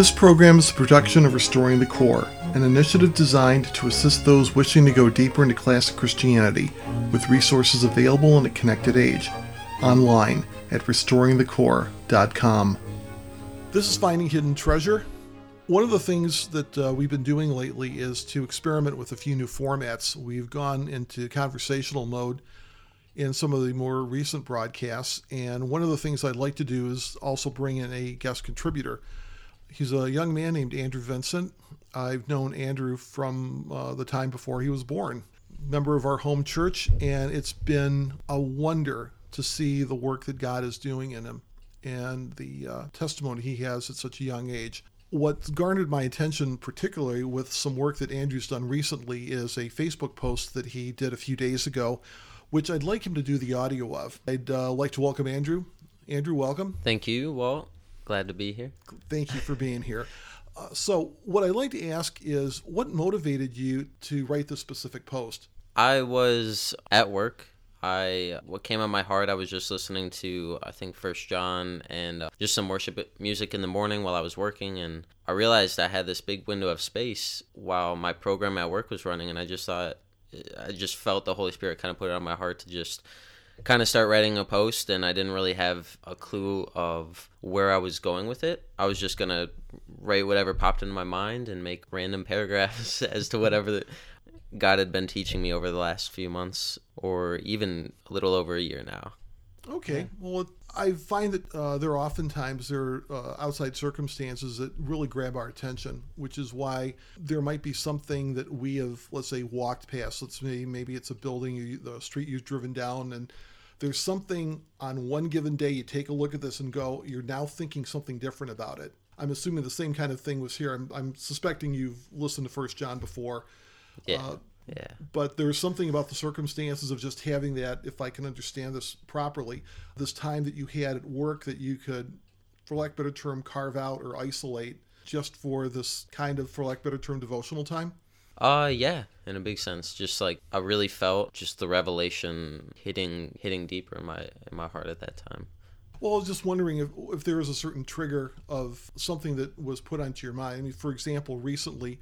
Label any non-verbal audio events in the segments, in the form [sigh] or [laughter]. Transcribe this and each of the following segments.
This program is a production of Restoring the Core, an initiative designed to assist those wishing to go deeper into classic Christianity, with resources available in a connected age, online at restoringthecore.com. This is Finding Hidden Treasure. One of the things that uh, we've been doing lately is to experiment with a few new formats. We've gone into conversational mode in some of the more recent broadcasts, and one of the things I'd like to do is also bring in a guest contributor. He's a young man named Andrew Vincent. I've known Andrew from uh, the time before he was born, member of our home church, and it's been a wonder to see the work that God is doing in him and the uh, testimony he has at such a young age. What's garnered my attention, particularly with some work that Andrew's done recently, is a Facebook post that he did a few days ago, which I'd like him to do the audio of. I'd uh, like to welcome Andrew. Andrew, welcome. Thank you, Walt. Glad to be here. Thank you for being here. Uh, so, what I'd like to ask is what motivated you to write this specific post? I was at work. I what came on my heart. I was just listening to I think First John and uh, just some worship music in the morning while I was working, and I realized I had this big window of space while my program at work was running, and I just thought I just felt the Holy Spirit kind of put it on my heart to just kind of start writing a post and I didn't really have a clue of where I was going with it. I was just going to write whatever popped into my mind and make random [laughs] paragraphs as to whatever the, God had been teaching me over the last few months or even a little over a year now. Okay. Well, I find that uh, there are oftentimes there are uh, outside circumstances that really grab our attention, which is why there might be something that we have, let's say, walked past. Let's say maybe it's a building, the street you've driven down, and there's something on one given day you take a look at this and go, you're now thinking something different about it. I'm assuming the same kind of thing was here. I'm, I'm suspecting you've listened to First John before. Yeah. Uh, yeah. But there's something about the circumstances of just having that, if I can understand this properly, this time that you had at work that you could, for lack of a better term, carve out or isolate just for this kind of, for lack of a better term, devotional time? Uh yeah, in a big sense. Just like I really felt just the revelation hitting hitting deeper in my in my heart at that time. Well, I was just wondering if, if there was a certain trigger of something that was put onto your mind. I mean, for example, recently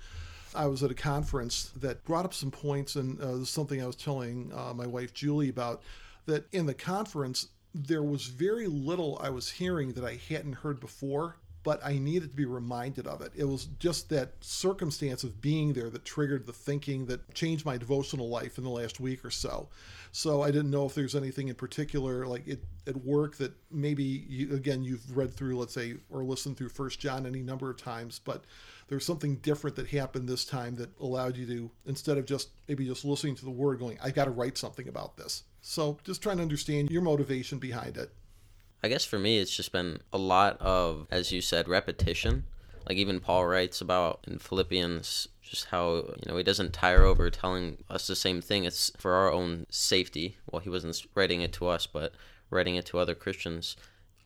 I was at a conference that brought up some points, and uh, something I was telling uh, my wife Julie about. That in the conference, there was very little I was hearing that I hadn't heard before but I needed to be reminded of it. It was just that circumstance of being there that triggered the thinking that changed my devotional life in the last week or so. So I didn't know if there's anything in particular, like it, at work, that maybe you, again you've read through, let's say, or listened through First John any number of times, but there's something different that happened this time that allowed you to instead of just maybe just listening to the word, going, I got to write something about this. So just trying to understand your motivation behind it. I guess for me, it's just been a lot of, as you said, repetition. Like even Paul writes about in Philippians, just how you know he doesn't tire over telling us the same thing. It's for our own safety. Well, he wasn't writing it to us, but writing it to other Christians.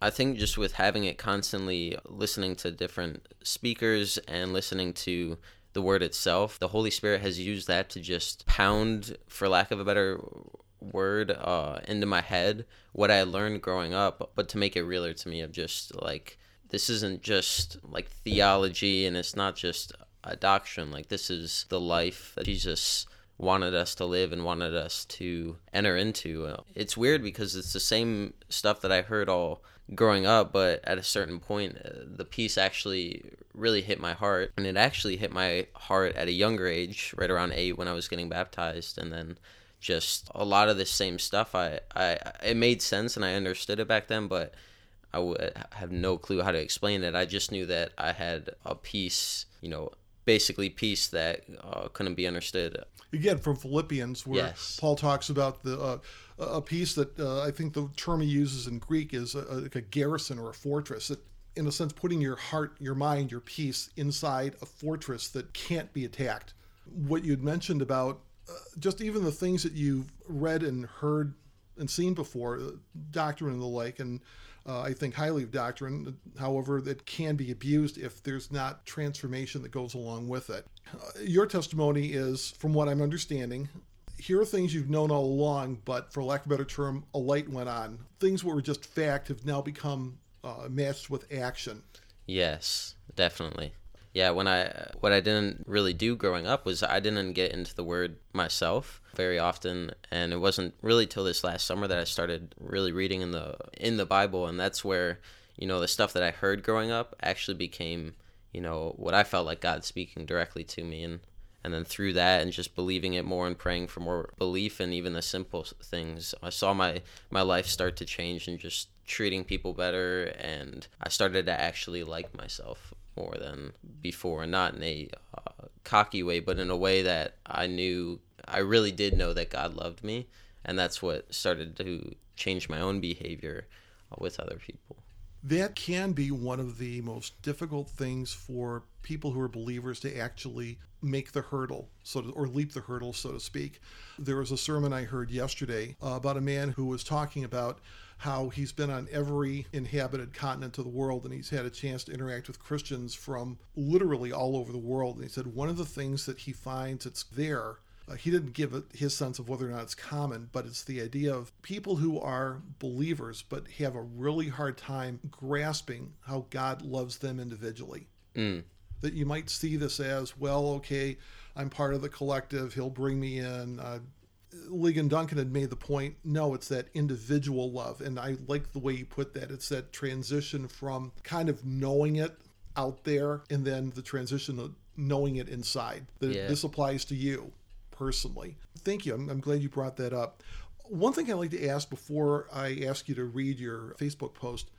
I think just with having it constantly listening to different speakers and listening to the word itself, the Holy Spirit has used that to just pound, for lack of a better word uh, into my head what I learned growing up, but to make it realer to me of just like this isn't just like theology and it's not just a doctrine. Like this is the life that Jesus wanted us to live and wanted us to enter into. It's weird because it's the same stuff that I heard all growing up, but at a certain point, uh, the peace actually really hit my heart. And it actually hit my heart at a younger age, right around eight when I was getting baptized. And then just a lot of the same stuff. I, I it made sense and I understood it back then, but I would have no clue how to explain it. I just knew that I had a peace, you know, basically peace that uh, couldn't be understood. Again, from Philippians, where yes. Paul talks about the uh, a peace that uh, I think the term he uses in Greek is a, like a garrison or a fortress. That, in a sense, putting your heart, your mind, your peace inside a fortress that can't be attacked. What you'd mentioned about just even the things that you've read and heard and seen before, uh, doctrine and the like, and uh, I think highly of doctrine. However, that can be abused if there's not transformation that goes along with it. Uh, your testimony is, from what I'm understanding, here are things you've known all along, but for lack of a better term, a light went on. Things that were just fact have now become uh, matched with action. Yes, definitely. Yeah, when I what I didn't really do growing up was I didn't get into the word myself very often. And it wasn't really till this last summer that I started really reading in the in the Bible. And that's where, you know, the stuff that I heard growing up actually became, you know, what I felt like God speaking directly to me. And and then through that and just believing it more and praying for more belief in even the simple things i saw my my life start to change and just treating people better. And i started to actually like myself more than before. And not in a uh, cocky way but in a way that i knew i really did know that god loved me and that's what started to change my own behavior with other people that can be one of the most difficult things for people who are believers to actually make the hurdle so to, or leap the hurdle so to speak. There was a sermon i heard yesterday uh, about a man who was talking about how he's been on every inhabited continent of the world and he's had a chance to interact with christians from literally all over the world. And he said one of the things that he finds that's there uh, he didn't give it his sense of whether or not it's common, but it's the idea of people who are believers but have a really hard time grasping how God loves them individually. Mm. That you might see this as, well, okay, I'm part of the collective, he'll bring me in. Uh, Ligon Duncan had made the point no, it's that individual love. And I like the way you put that. It's that transition from kind of knowing it out there and then the transition of knowing it inside. That yeah. this applies to you personally. Thank you. I'm, I'm glad you brought that up. One thing I'd like to ask before I ask you to read your Facebook post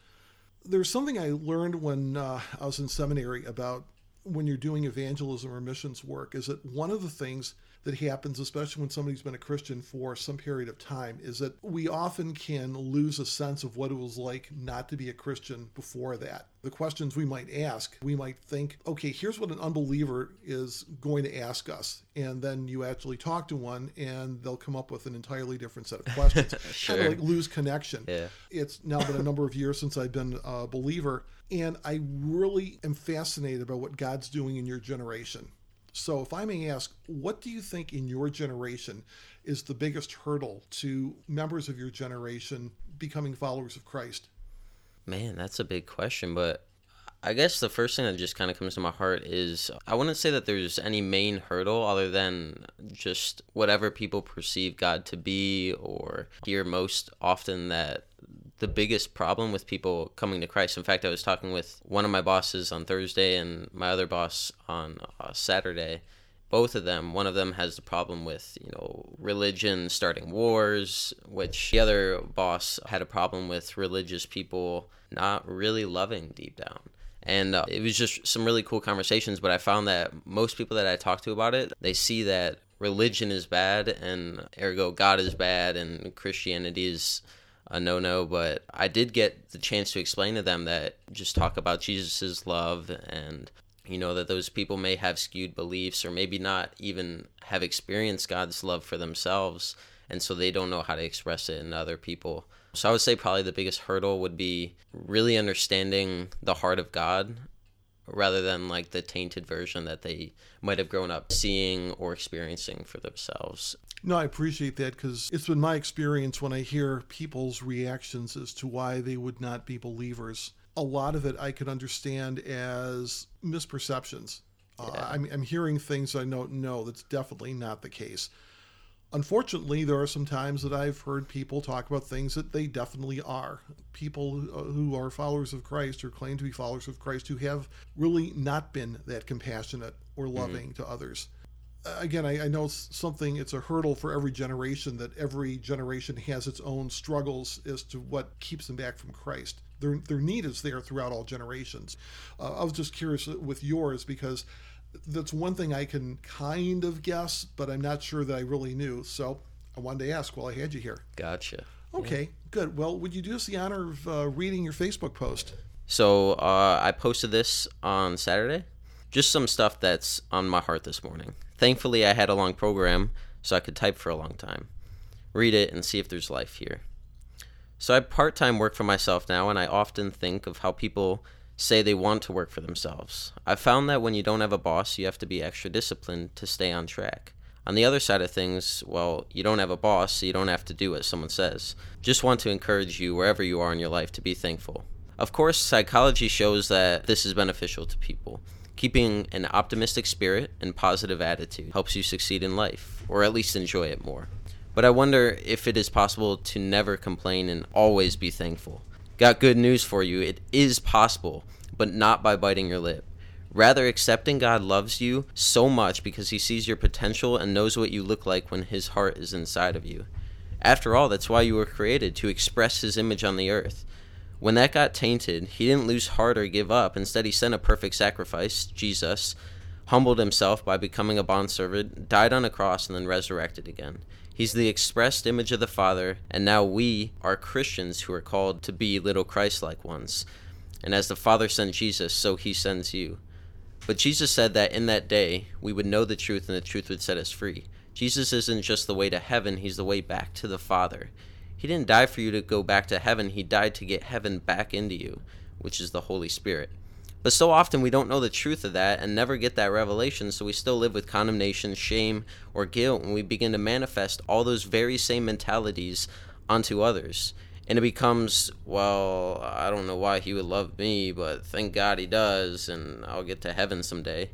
there's something I learned when uh, I was in seminary about when you're doing evangelism or missions work is that one of the things that happens, especially when somebody's been a Christian for some period of time, is that we often can lose a sense of what it was like not to be a Christian before that. The questions we might ask, we might think, okay, here's what an unbeliever is going to ask us. And then you actually talk to one and they'll come up with an entirely different set of [laughs] questions. sure. Kind of like lose connection. Yeah. It's now been a number of years since I've been a believer. And I really am fascinated about what God's doing in your generation. So, if I may ask, what do you think in your generation is the biggest hurdle to members of your generation becoming followers of Christ? Man, that's a big question, but I guess the first thing that just kind of comes to my heart is I wouldn't say that there's any main hurdle other than just whatever people perceive God to be or hear most often that the biggest problem with people coming to Christ. In fact, I was talking with one of my bosses on Thursday and my other boss on uh, Saturday. Both of them, one of them has the problem with, you know, religion starting wars, which the other boss had a problem with religious people not really loving deep down. And uh, it was just some really cool conversations, but I found that most people that I talked to about it, they see that religion is bad and ergo God is bad and Christianity is a no no, but I did get the chance to explain to them that just talk about Jesus' love and you know that those people may have skewed beliefs or maybe not even have experienced God's love for themselves and so they don't know how to express it in other people. So I would say probably the biggest hurdle would be really understanding the heart of God rather than like the tainted version that they might have grown up seeing or experiencing for themselves. No, I appreciate that because it's been my experience when I hear people's reactions as to why they would not be believers. A lot of it I could understand as misperceptions. Uh, yeah. Uh, I'm, I'm hearing things I don't know that's definitely not the case. Unfortunately, there are some times that I've heard people talk about things that they definitely are. People who are followers of Christ or claim to be followers of Christ who have really not been that compassionate or mm-hmm. loving mm-hmm. to others. Again, I, I know it's something, it's a hurdle for every generation that every generation has its own struggles as to what keeps them back from Christ. Their, their need is there throughout all generations. Uh, I was just curious with yours because that's one thing I can kind of guess, but I'm not sure that I really knew. So I wanted to ask while I had you here. Gotcha. Okay, yeah. good. Well, would you do us the honor of uh, reading your Facebook post? So uh, I posted this on Saturday. Just some stuff that's on my heart this morning. Thankfully, I had a long program, so I could type for a long time. Read it and see if there's life here. So I part time work for myself now, and I often think of how people say they want to work for themselves. I've found that when you don't have a boss, you have to be extra disciplined to stay on track. On the other side of things, well, you don't have a boss, so you don't have to do what someone says. Just want to encourage you, wherever you are in your life, to be thankful. Of course, psychology shows that this is beneficial to people. Keeping an optimistic spirit and positive attitude helps you succeed in life, or at least enjoy it more. But I wonder if it is possible to never complain and always be thankful. Got good news for you. It is possible, but not by biting your lip. Rather, accepting God loves you so much because he sees your potential and knows what you look like when his heart is inside of you. After all, that's why you were created, to express his image on the earth. When that got tainted, he didn't lose heart or give up. Instead, he sent a perfect sacrifice, Jesus, humbled himself by becoming a bondservant, died on a cross, and then resurrected again. He's the expressed image of the Father, and now we are Christians who are called to be little Christ like ones. And as the Father sent Jesus, so he sends you. But Jesus said that in that day we would know the truth and the truth would set us free. Jesus isn't just the way to heaven, he's the way back to the Father. He didn't die for you to go back to heaven, he died to get heaven back into you, which is the Holy Spirit. But so often we don't know the truth of that and never get that revelation, so we still live with condemnation, shame, or guilt, and we begin to manifest all those very same mentalities onto others. And it becomes, well, I don't know why he would love me, but thank God he does, and I'll get to heaven someday.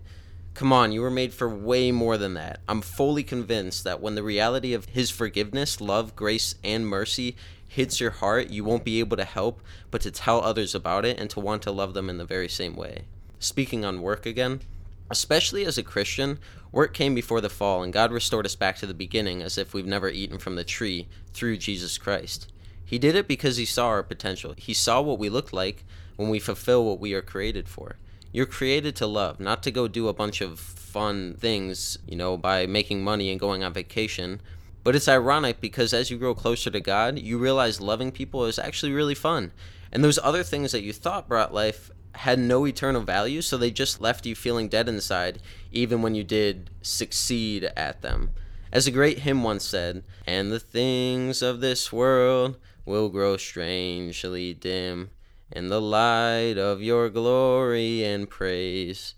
Come on, you were made for way more than that. I'm fully convinced that when the reality of his forgiveness, love, grace, and mercy hits your heart, you won't be able to help but to tell others about it and to want to love them in the very same way. Speaking on work again, especially as a Christian, work came before the fall and God restored us back to the beginning as if we've never eaten from the tree through Jesus Christ. He did it because he saw our potential. He saw what we look like when we fulfill what we are created for. You're created to love, not to go do a bunch of fun things, you know, by making money and going on vacation, but it's ironic because as you grow closer to God, you realize loving people is actually really fun. And those other things that you thought brought life had no eternal value, so they just left you feeling dead inside, even when you did succeed at them. As a great hymn once said, and the things of this world will grow strangely dim in the light of your glory and praise.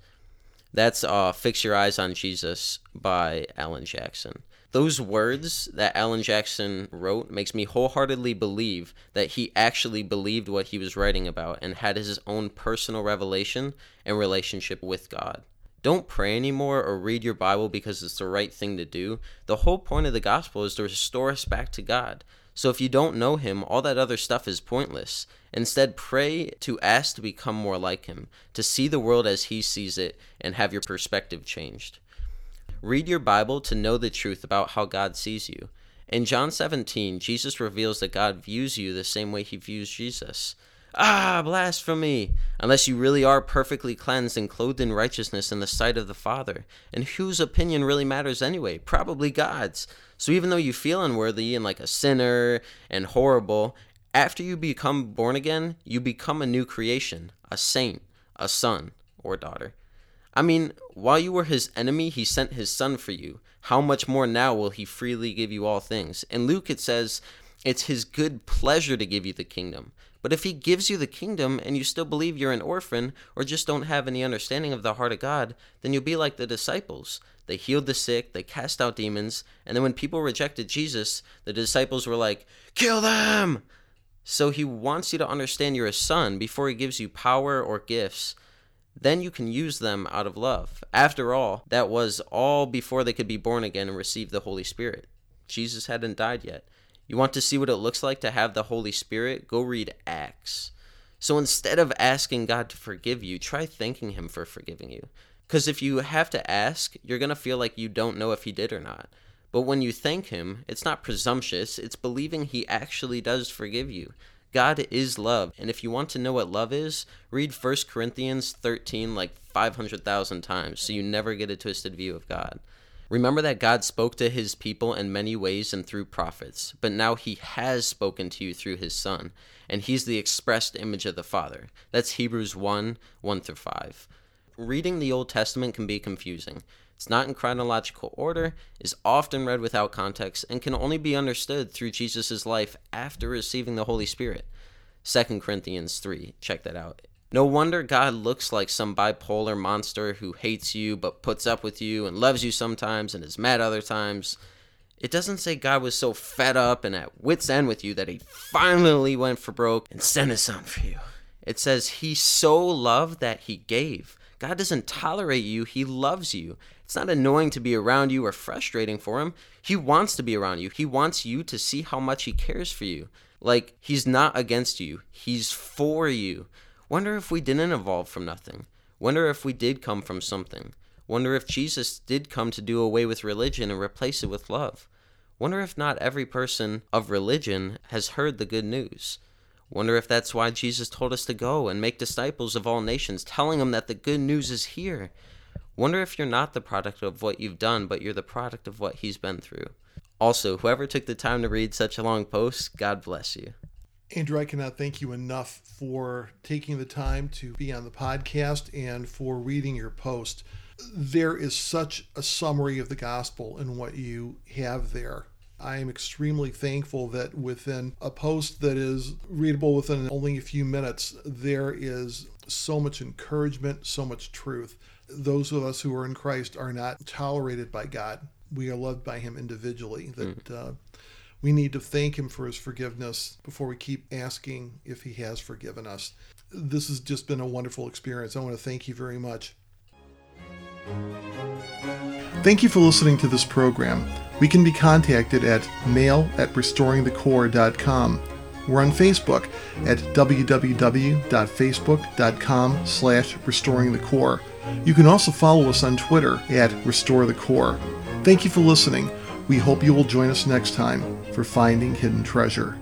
That's uh, Fix Your Eyes on Jesus by Alan Jackson those words that Alan Jackson wrote makes me wholeheartedly believe that he actually believed what he was writing about and had his own personal revelation and relationship with God. Don't pray anymore or read your Bible because it's the right thing to do. The whole point of the gospel is to restore us back to God. So if you don't know him, all that other stuff is pointless. Instead, pray to ask to become more like him, to see the world as he sees it, and have your perspective changed. Read your Bible to know the truth about how God sees you. In John 17, Jesus reveals that God views you the same way he views Jesus. Ah, blasphemy! Unless you really are perfectly cleansed and clothed in righteousness in the sight of the Father. And whose opinion really matters anyway? Probably God's. So even though you feel unworthy and like a sinner and horrible, after you become born again, you become a new creation, a saint, a son or daughter. I mean, while you were his enemy, he sent his son for you. How much more now will he freely give you all things? In Luke, it says, it's his good pleasure to give you the kingdom. But if he gives you the kingdom and you still believe you're an orphan or just don't have any understanding of the heart of God, then you'll be like the disciples. They healed the sick, they cast out demons, and then when people rejected Jesus, the disciples were like, Kill them! So he wants you to understand you're a son before he gives you power or gifts then you can use them out of love. After all, that was all before they could be born again and receive the Holy Spirit. Jesus hadn't died yet. You want to see what it looks like to have the Holy Spirit? Go read Acts. So instead of asking God to forgive you, try thanking Him for forgiving you. Because if you have to ask, you're going to feel like you don't know if He did or not. But when you thank Him, it's not presumptuous, it's believing He actually does forgive you. God is love. And if you want to know what love is, read 1 Corinthians 13 like 500,000 times so you never get a twisted view of God. Remember that God spoke to his people in many ways and through prophets, but now he has spoken to you through his Son, and he's the expressed image of the Father. That's Hebrews 1 1 through 5. Reading the Old Testament can be confusing. It's not in chronological order, is often read without context, and can only be understood through Jesus' life after receiving the Holy Spirit. 2 Corinthians 3. Check that out. No wonder God looks like some bipolar monster who hates you but puts up with you and loves you sometimes and is mad other times. It doesn't say God was so fed up and at wit's end with you that he finally went for broke and sent his son for you. It says, He so loved that He gave. God doesn't tolerate you, He loves you. It's not annoying to be around you or frustrating for Him. He wants to be around you. He wants you to see how much He cares for you. Like, He's not against you, He's for you. Wonder if we didn't evolve from nothing. Wonder if we did come from something. Wonder if Jesus did come to do away with religion and replace it with love. Wonder if not every person of religion has heard the good news. Wonder if that's why Jesus told us to go and make disciples of all nations, telling them that the good news is here. Wonder if you're not the product of what you've done, but you're the product of what he's been through. Also, whoever took the time to read such a long post, God bless you. Andrew, I cannot thank you enough for taking the time to be on the podcast and for reading your post. There is such a summary of the gospel in what you have there. I am extremely thankful that within a post that is readable within only a few minutes, there is so much encouragement, so much truth. Those of us who are in Christ are not tolerated by God. We are loved by Him individually. That mm. uh, we need to thank Him for His forgiveness before we keep asking if He has forgiven us. This has just been a wonderful experience. I want to thank you very much. Thank you for listening to this program. We can be contacted at mail at restoringthecore.com. We're on Facebook at www.facebook.com slash restoringthecore. You can also follow us on Twitter at restorethecore. Thank you for listening. We hope you will join us next time for Finding Hidden Treasure.